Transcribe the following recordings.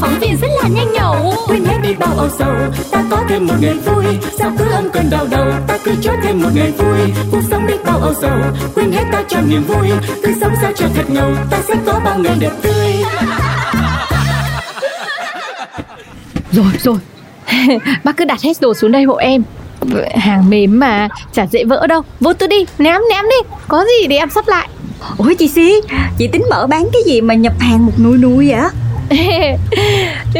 phóng viên rất là nhanh nhẩu. Quên hết đi bao âu sầu ta có thêm một ngày vui. Sao cứ âm cơn đau đầu ta cứ cho thêm một ngày vui. Cuộc sống đi bao âu sầu quên hết ta cho niềm vui. Cứ sống sao cho thật ngầu ta sẽ có bao ngày đẹp tươi. Rồi rồi. Bác cứ đặt hết đồ xuống đây hộ em. Hàng mềm mà Chả dễ vỡ đâu. Vô tư đi Ném ném đi. Có gì để em sắp lại. Ủa chị Si, chị tính mở bán cái gì mà nhập hàng một nùi nùi vậy?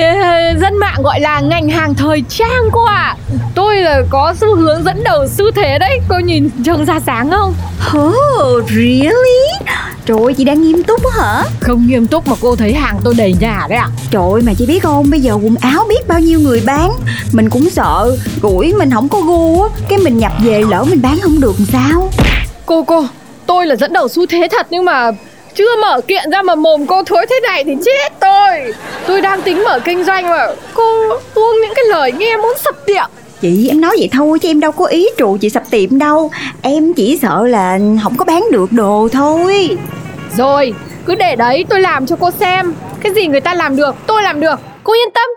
Dân mạng gọi là ngành hàng thời trang cô ạ. Tôi là có xu hướng dẫn đầu xu thế đấy. Cô nhìn trông ra sáng không? Oh, really? Trời ơi, chị đang nghiêm túc á hả? Không nghiêm túc mà cô thấy hàng tôi đầy nhà đấy ạ. Trời ơi, mà chị biết không, bây giờ quần áo biết bao nhiêu người bán. Mình cũng sợ, rủi mình không có gu á. Cái mình nhập về lỡ mình bán không được làm sao? Cô cô Tôi là dẫn đầu xu thế thật nhưng mà chưa mở kiện ra mà mồm cô thối thế này thì chết tôi. Tôi đang tính mở kinh doanh mà Cô buông những cái lời nghe muốn sập tiệm. Chị em nói vậy thôi chứ em đâu có ý trụ chị sập tiệm đâu. Em chỉ sợ là không có bán được đồ thôi. Rồi cứ để đấy tôi làm cho cô xem. Cái gì người ta làm được tôi làm được. Cô yên tâm.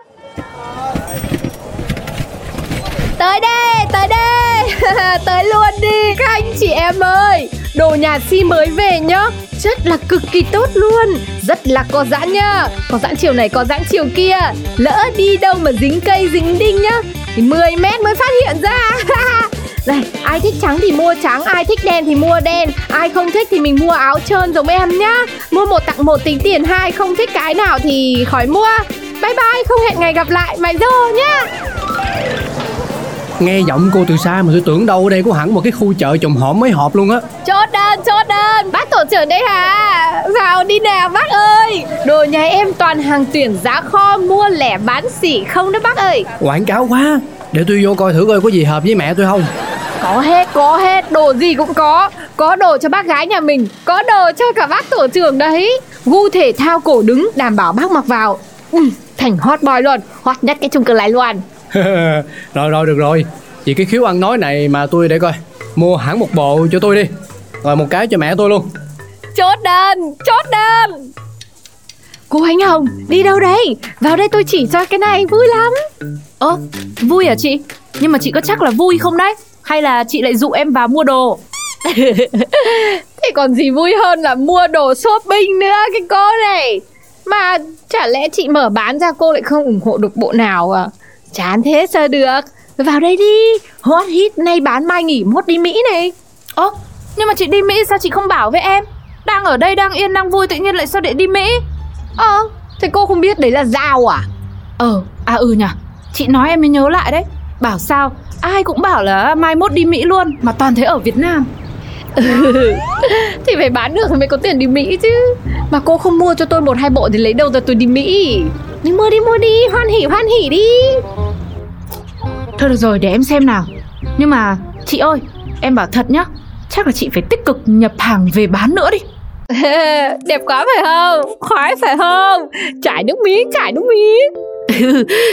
Tới đây, tới đây. Tới luôn đi Các anh chị em ơi Đồ nhà si mới về nhá. Chất là cực kỳ tốt luôn. Rất là có giãn nhá. Có giãn chiều này có giãn chiều kia. Lỡ đi đâu mà dính cây dính đinh nhá. Thì 10 mét mới phát hiện ra. Này ai thích trắng thì mua trắng, ai thích đen thì mua đen. Ai không thích thì mình mua áo trơn giống em nhá. Mua một tặng một tính tiền hai, không thích cái nào thì khỏi mua. Bye bye, không hẹn ngày gặp lại, mày dô nhá. Nghe giọng cô từ xa mà tôi tưởng đâu ở đây có hẳn một cái khu chợ trồng hổm mới họp luôn á. Chốt đơn, chốt đơn Bác tổ trưởng đây hả? Vào đi nào bác ơi. Đồ nhà em toàn hàng tuyển giá kho Mua lẻ bán xỉ không đó bác ơi. Quảng cáo quá. Để tôi vô coi thử coi có gì hợp với mẹ tôi không. Có hết, có hết. Đồ gì cũng có. Có đồ cho bác gái nhà mình Có đồ cho cả bác tổ trưởng đấy. Gu thể thao cổ đứng Đảm bảo bác mặc vào. Ừ, Thành hot boy luôn. Hot nhất cái chung cư lại luôn Rồi rồi được rồi Vì cái khiếu ăn nói này mà tôi để coi Mua hẳn một bộ cho tôi đi Rồi một cái cho mẹ tôi luôn Chốt đơn, chốt đơn Cô Ánh Hồng, đi đâu đây? Vào đây tôi chỉ cho cái này vui lắm Ơ, vui à chị? Nhưng mà chị có chắc là vui không đấy? Hay là chị lại dụ em vào mua đồ? Thì còn gì vui hơn là mua đồ shopping nữa cái cô này Mà chả lẽ chị mở bán ra cô lại không ủng hộ được bộ nào à Chán thế sao được? Vào đây đi. Hot hit nay bán mai nghỉ mốt đi Mỹ này. Ơ, nhưng mà chị đi Mỹ sao chị không bảo với em? Đang ở đây đang yên đang vui tự nhiên lại sao để đi Mỹ? Ờ Thế cô không biết đấy là dao à? Ờ, à ừ nhỉ. Chị nói em mới nhớ lại đấy. Bảo sao? Ai cũng bảo là mai mốt đi Mỹ luôn Mà toàn thấy ở Việt Nam. Thì phải bán được thì mới có tiền đi Mỹ chứ. Mà cô không mua cho tôi một hai bộ thì lấy đâu ra tôi đi Mỹ Nhưng mua đi mua đi Hoan hỉ hoan hỉ đi. Thôi được rồi để em xem nào. Nhưng mà chị ơi Em bảo thật nhá Chắc là chị phải tích cực nhập hàng về bán nữa đi. Đẹp quá phải không? Khoái phải không? Trải nước miếng trải nước miếng.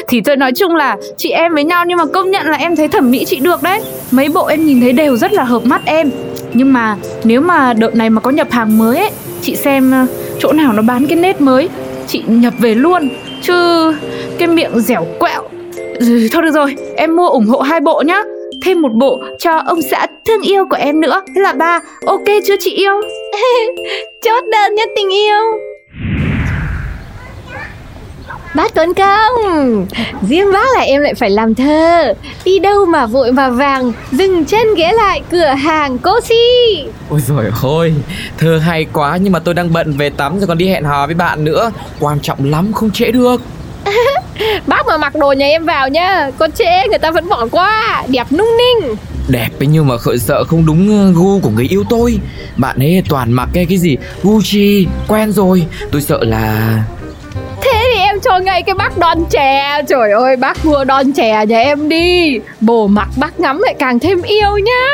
Thì tôi nói chung là chị em với nhau Nhưng mà công nhận là em thấy thẩm mỹ chị được đấy. Mấy bộ em nhìn thấy đều rất là hợp mắt em. Nhưng mà nếu mà đợt này mà có nhập hàng mới ấy Chị xem ờ, chỗ nào nó bán cái nét mới Chị nhập về luôn Chứ cái miệng dẻo quẹo. Ừ, Thôi được rồi Em mua ủng hộ hai bộ nhá. Thêm một bộ cho ông xã thương yêu của em nữa. Thế là ba Ok chưa chị yêu? Chốt đơn nhất tình yêu. Bác Tuấn Công Riêng bác là em lại phải làm thơ. Đi đâu mà vội mà vàng Dừng chân ghé lại cửa hàng cô si Ôi rồi ôi, thơ hay quá nhưng mà tôi đang bận về tắm rồi còn đi hẹn hò với bạn nữa. Quan trọng lắm không trễ được. Bác mà mặc đồ nhà em vào nhá Con trễ người ta vẫn bỏ qua. Đẹp nung ninh. Đẹp ấy nhưng mà khởi sợ không đúng ờ, gu của người yêu tôi. Bạn ấy toàn mặc cái cái gì? Gucci Quen rồi. Tôi sợ là em cho ngay cái bác đòn chè. Trời ơi bác mua đòn chè nhà em đi. Bồ mặc bác ngắm lại càng thêm yêu nhá.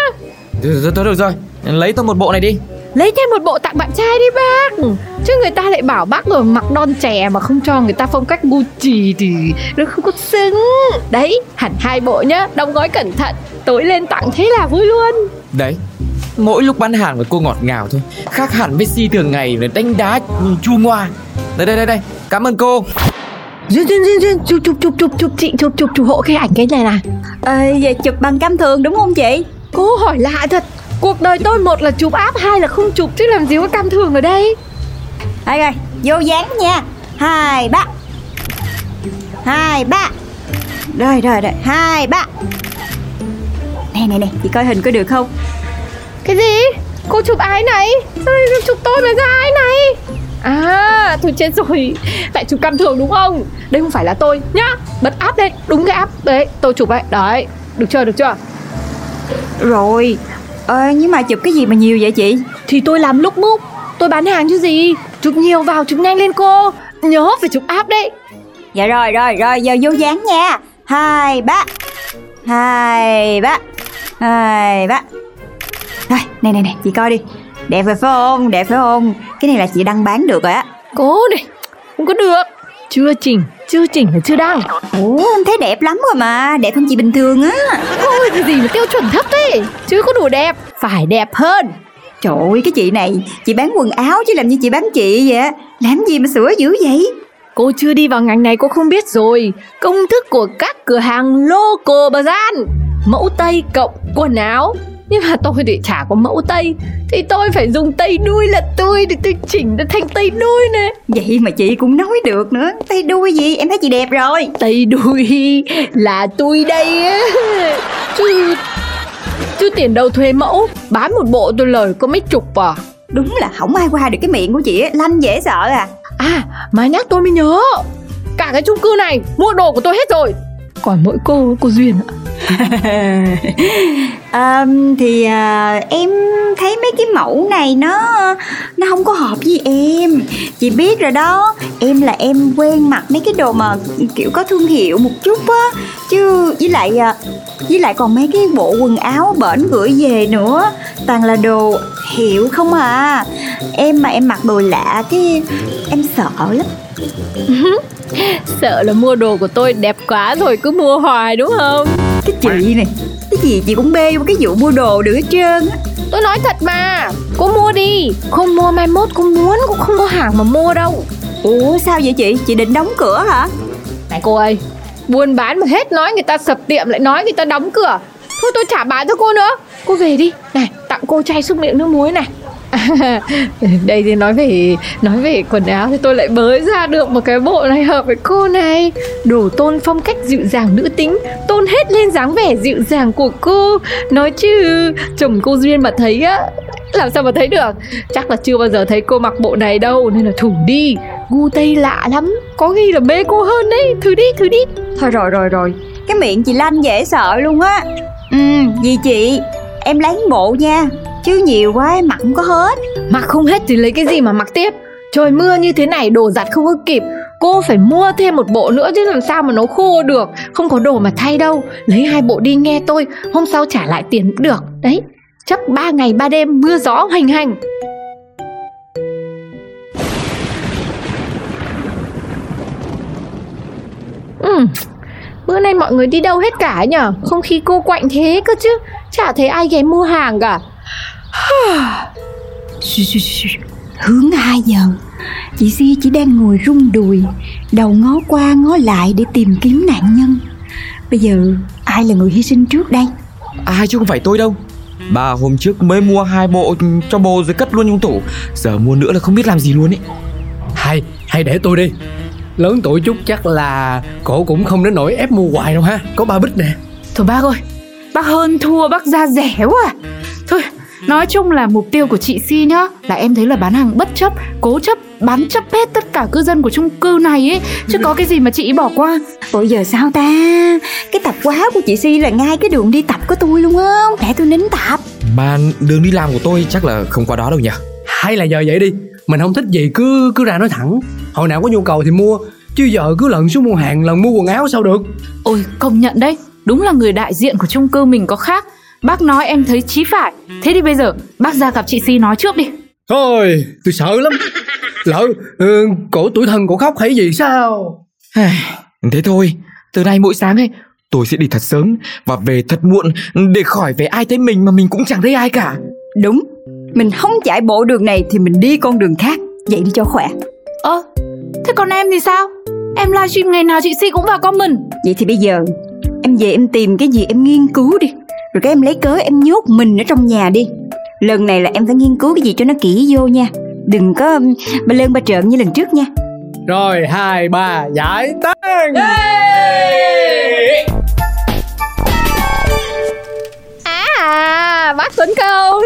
Thôi được, rồi. Lấy tôi một bộ này đi. Lấy thêm một bộ tặng bạn trai đi bác. Chứ người ta lại bảo bác rồi mặc đòn chè Mà không cho người ta phong cách Gucci Thì nó không có xứng. Đấy hẳn hai bộ nhá. Đóng gói cẩn thận Tối lên tặng thế là vui luôn. Đấy Mỗi lúc bán hàng với cô ngọt ngào thôi. Khác hẳn với si thường ngày là đánh đá chua ngoa. Đây đây đây đây Cảm ơn cô. Duyên duyên duyên duyên. Chụp chụp chụp chụp chụp. Chị chụp chụp chụp hộ cái ảnh cái này nè Ê, vậy chụp bằng cam thường đúng không chị? Cô hỏi lạ thật. Cuộc đời tôi một là chụp áp Hai là không chụp chứ làm gì có cam thường ở đây? Đây rồi, vô dáng nha. Hai, ba. Hai, ba. Rồi, rồi, rồi, hai, ba. Nè, nè, nè, chị coi hình có được không? Cái gì? Cô chụp ai này? Sao chụp tôi mà ra ai này? À, thôi chết rồi. Lại chụp cam thường đúng không? Đây không phải là tôi nhá. Bật áp lên, đúng cái áp Đấy, tôi chụp đấy, đấy Được chưa, được chưa? Rồi. Ờ, nhưng mà chụp cái gì mà nhiều vậy chị? Thì tôi làm lúc múc. Tôi bán hàng chứ gì? Chụp nhiều vào, chụp nhanh lên cô. Nhớ phải chụp áp đấy. Dạ rồi, rồi, rồi, giờ vô dáng nha. Hai, ba. Hai, ba. Hai, ba. Rồi, nè, nè, nè, chị coi đi. Đẹp phải không? Đẹp phải không? Cái này là chị đăng bán được rồi á. Cố này Không có được. Chưa chỉnh, chưa chỉnh là chưa đăng Ủa, em thấy đẹp lắm rồi mà Đẹp hơn chị bình thường á. Ôi, cái gì mà tiêu chuẩn thấp thế? Chứ có đủ đẹp Phải đẹp hơn. Trời ơi, cái chị này Chị bán quần áo chứ làm như chị bán chị vậy? Làm gì mà sửa dữ vậy? Cô chưa đi vào ngành này cô không biết rồi. Công thức của các cửa hàng local bazar Mẫu Tây cộng quần áo Nhưng mà tôi thì chả có mẫu Tây. Thì tôi phải dùng Tây đuôi là tôi Để tôi chỉnh nó thành Tây đuôi nè. Vậy mà chị cũng nói được nữa. Tay đuôi gì, em thấy chị đẹp rồi. Tây đuôi là tôi đây á. Chứ Chứ tiền đâu thuê mẫu? Bán một bộ tôi lời có mấy chục à. Đúng là không ai qua được cái miệng của chị á. Lanh dễ sợ à. À mà nhắc tôi mới nhớ. Cả cái chung cư này mua đồ của tôi hết rồi. Còn mỗi cô, cô Duyên ạ um, Thì uh, em thấy mấy cái mẫu này nó Nó không có hợp với em. Chị biết rồi đó Em là em quen mặc mấy cái đồ mà kiểu có thương hiệu một chút á. Chứ với lại uh, với lại còn mấy cái bộ quần áo bển gửi về nữa. Toàn là đồ hiệu không à. Em mà em mặc đồ lạ cái em sợ lắm. Sợ là mua đồ của tôi đẹp quá rồi cứ mua hoài đúng không? Cái chị này. Cái gì chị cũng bê vô cái vụ mua đồ được hết trơn á. Tôi nói thật mà Cô mua đi. Không mua mai mốt cô muốn cũng không có hàng mà mua đâu. Ủa sao vậy chị? Chị định đóng cửa hả? Này cô ơi Buôn bán mà hết nói người ta sập tiệm lại nói người ta đóng cửa. Thôi tôi trả bán cho cô nữa. Cô về đi. Này tặng cô chai xúc miệng nước muối này đây thì nói về nói về quần áo thì tôi lại bới ra được một cái bộ này hợp với cô này. Đồ tôn phong cách dịu dàng nữ tính tôn hết lên dáng vẻ dịu dàng của cô. Nói chứ chồng cô duyên mà thấy á làm sao mà thấy được? Chắc là chưa bao giờ thấy cô mặc bộ này đâu nên là thử đi. Gu tây lạ lắm có khi là mê cô hơn đấy. Thử đi thử đi. Thôi rồi rồi rồi. Cái miệng chị Lanh dễ sợ luôn á. Ừ, gì chị? Em lấy bộ nha. Chứ nhiều quá, em mặc không có hết. Mặc không hết thì lấy cái gì mà mặc tiếp? Trời, mưa như thế này, đồ giặt không có kịp. Cô phải mua thêm một bộ nữa chứ làm sao mà nó khô được. Không có đồ mà thay đâu. Lấy hai bộ đi nghe tôi. Hôm sau trả lại tiền cũng được. Đấy, Chắc ba ngày, ba đêm, mưa gió hoành hành Ừ Bữa nay mọi người đi đâu hết cả nhở? Không khí cô quạnh thế cơ chứ. Chả thấy ai ghé mua hàng cả. Hướng 2 giờ Chị Si chỉ đang ngồi rung đùi Đầu ngó qua ngó lại để tìm kiếm nạn nhân. Bây giờ ai là người hy sinh trước đây? Ai chứ không phải tôi đâu. Ba hôm trước mới mua hai bộ cho bồ rồi cất luôn trong tủ. Giờ mua nữa là không biết làm gì luôn ấy. Hay, hay để tôi đi. Lớn tuổi chút chắc là cổ cũng không đến nỗi ép mua hoài đâu ha. Có ba bích nè. Thôi bác ơi Bác hơn thua bác ra rẻ quá. Thôi Nói chung là mục tiêu của chị Si nhá Là em thấy là bán hàng bất chấp Cố chấp bán chấp hết tất cả cư dân của chung cư này ấy. Chứ có cái gì mà chị bỏ qua. Ủa giờ sao ta? Cái tập quá của chị Si là ngay cái đường đi tập của tôi luôn á. Để tôi nín tập. Mà đường đi làm của tôi chắc là không qua đó đâu nhỉ? Hay là giờ vậy đi Mình không thích gì cứ cứ ra nói thẳng. Hồi nào có nhu cầu thì mua Chứ giờ cứ lần xuống mua hàng lần mua quần áo sao được? Ôi công nhận đấy. Đúng là người đại diện của chung cư mình có khác Bác nói em thấy chí phải. Thế thì bây giờ bác ra gặp chị Si nói trước đi. Thôi tôi sợ lắm. Lỡ ừ, cổ tuổi thân cổ khóc hay gì sao? Thế thôi. Từ nay mỗi sáng ấy Tôi sẽ đi thật sớm Và về thật muộn Để khỏi về ai thấy mình mà mình cũng chẳng thấy ai cả. Đúng. Mình không chạy bộ đường này thì mình đi con đường khác Vậy đi cho khỏe. Ơ Thế còn em thì sao? Em livestream ngày nào chị Si cũng vào comment. Vậy thì bây giờ Em về em tìm cái gì em nghiên cứu đi Rồi cái em lấy cớ em nhốt mình ở trong nhà đi. Lần này là em phải nghiên cứu cái gì cho nó kỹ vô nha. Đừng có um, ba lơn ba trợn như lần trước nha. Rồi hai ba giải tán. À, bác Tuấn Công.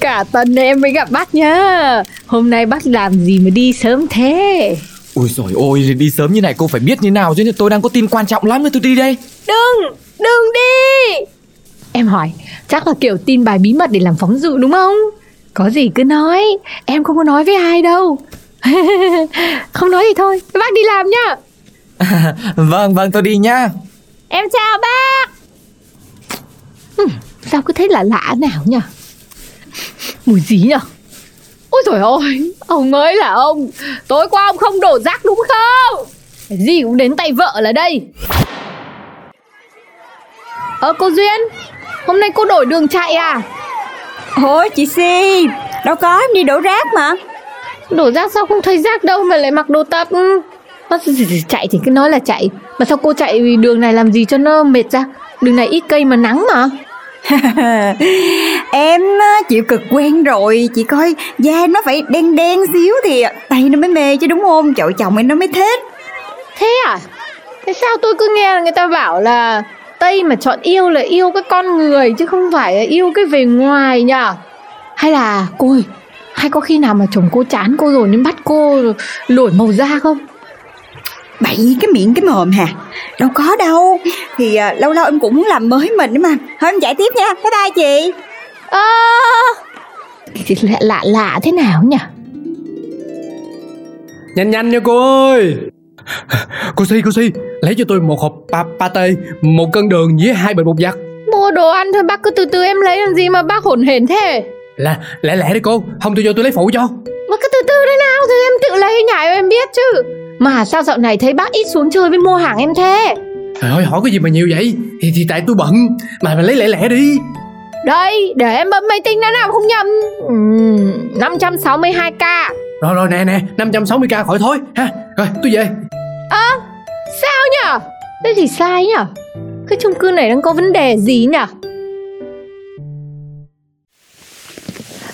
Cả tuần này em mới gặp bác nhá. Hôm nay bác làm gì mà đi sớm thế? Ôi rồi ôi đi sớm như này cô phải biết như nào chứ tôi đang có tin quan trọng lắm nên tôi đi đây. Đừng, đừng đi Em hỏi, chắc là kiểu tin bài bí mật để làm phóng dụ đúng không? Có gì cứ nói, em không có nói với ai đâu. Không nói thì thôi, bác đi làm nhá. Vâng vâng tôi đi nhá. Em chào bác. Sao cứ thấy lạ lạ nào nhỉ? Mùi gì nhỉ? Ôi trời ơi Ông ấy là ông. Tối qua ông không đổ rác đúng không? Cái gì cũng đến tay vợ là đây. Ờ cô Duyên Hôm nay cô đổi đường chạy à? Ủa chị Si Đâu có em đi đổ rác mà. Đổ rác sao không thấy rác đâu mà lại mặc đồ tập? Ờ, Chạy thì cứ nói là chạy. Mà sao cô chạy đường này làm gì cho nó mệt ra? Đường này ít cây mà nắng mà. Em chịu cực quen rồi. Chị coi da nó phải đen đen xíu thì tay nó mới mê chứ đúng không? Chậu chồng em nó mới thích. Thế à? Thế sao tôi cứ nghe là người ta bảo là Tây mà chọn yêu là yêu cái con người chứ không phải là yêu cái về ngoài nhở? Hay là cô ơi, hay có khi nào mà chồng cô chán cô rồi nên bắt cô đổi màu da không? Bậy cái miệng cái mồm hà Đâu có đâu. Thì à, lâu lâu em cũng muốn làm mới mình đó mà. Thôi em chạy tiếp nha. Bye bye chị. À, thì lạ lạ lạ thế nào nhỉ? Nhanh nhanh nha cô ơi. Cô Si cô Si Lấy cho tôi một hộp pa pate Một cân đường với hai bịch bột giặt. Mua đồ ăn thôi bác cứ từ từ em lấy làm gì mà bác hổn hển thế? Là lẹ lẹ đi cô Không tôi vô tôi lấy phụ cho. Mà cứ từ từ thế nào thì em tự lấy nhảy em biết chứ. Mà sao dạo này thấy bác ít xuống chơi với mua hàng em thế? Trời ơi hỏi cái gì mà nhiều vậy? Thì, thì tại tôi bận Mà mà lấy lẹ lẹ đi. Đây, để em bấm máy tính nó nào không nhầm. Uhm, 562k Rồi rồi nè nè 560k khỏi thôi ha. Rồi tôi về. Ơ, sao nhở? Thế thì sai nhở? Cái chung cư này đang có vấn đề gì nhở?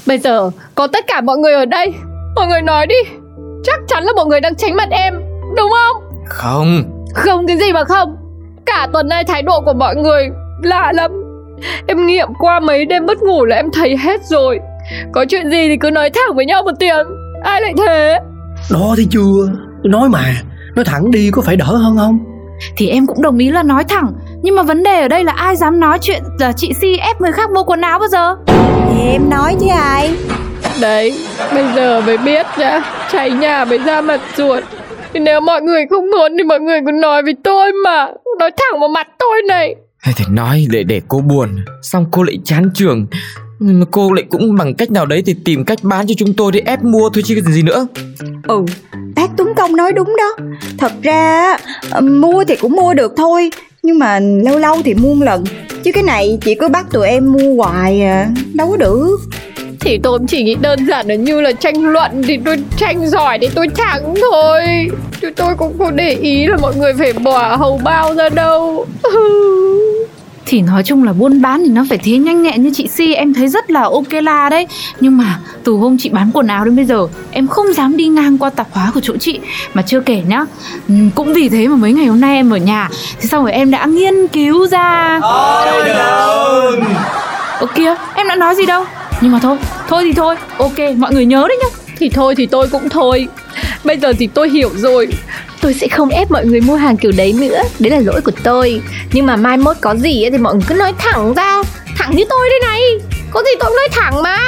Bây giờ có tất cả mọi người ở đây. Mọi người nói đi. Chắc chắn là mọi người đang tránh mặt em Đúng không? Không. Không cái gì mà không? Cả tuần nay thái độ của mọi người lạ lắm. Em nghiệm qua mấy đêm mất ngủ là em thấy hết rồi. Có chuyện gì thì cứ nói thẳng với nhau một tiếng. Ai lại thế? Đó thì chưa. Tôi nói mà Nói thẳng đi có phải đỡ hơn không? Thì em cũng đồng ý là nói thẳng. Nhưng mà vấn đề ở đây là ai dám nói chuyện là chị Si ép người khác mua quần áo bao giờ? Thì em nói chứ ai? Đấy, bây giờ mới biết nhá. Cháy nhà mới ra mặt ruột. Thì nếu mọi người không muốn thì mọi người cứ nói với tôi mà. Nói thẳng vào mặt tôi này. Hay thì nói để để cô buồn. Xong cô lại chán trường mà cô lại cũng bằng cách nào đấy thì tìm cách bán cho chúng tôi để ép mua thôi chứ gì nữa. Ừ Bác Tuấn Công nói đúng đó. Thật ra mua thì cũng mua được thôi Nhưng mà lâu lâu thì mua lần. Chứ cái này chỉ cứ bắt tụi em mua hoài à Đâu có được. Thì tôi cũng chỉ nghĩ đơn giản là như là tranh luận Thì tôi tranh giỏi thì tôi thắng thôi. Chứ tôi cũng không để ý là mọi người phải bỏ hầu bao ra đâu Thì nói chung là buôn bán thì nó phải thế nhanh nhẹn như chị Si Em thấy rất là ok la đấy. Nhưng mà từ hôm chị bán quần áo đến bây giờ Em không dám đi ngang qua tạp hóa của chỗ chị. Mà chưa kể nhá ừ, Cũng vì thế mà mấy ngày hôm nay em ở nhà. Thì xong rồi em đã nghiên cứu ra. Ơ kìa em đã nói gì đâu? Nhưng mà thôi, thôi thì thôi. Ok, mọi người nhớ đấy nhá. Thì thôi thì tôi cũng thôi. Bây giờ thì tôi hiểu rồi Tôi sẽ không ép mọi người mua hàng kiểu đấy nữa. Đấy là lỗi của tôi. Nhưng mà mai mốt có gì ấy thì mọi người cứ nói thẳng ra. Thẳng như tôi đây này. Có gì tôi cũng nói thẳng mà.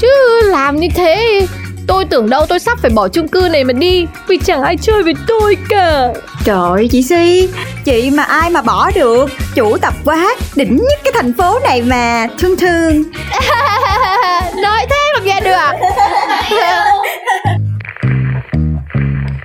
Chứ làm như thế Tôi tưởng đâu tôi sắp phải bỏ chung cư này mà đi. Vì chẳng ai chơi với tôi cả. Trời ơi chị Si Chị mà ai mà bỏ được? Chủ tập quán đỉnh nhất cái thành phố này mà. Thương thương. Nói thế mà nghe được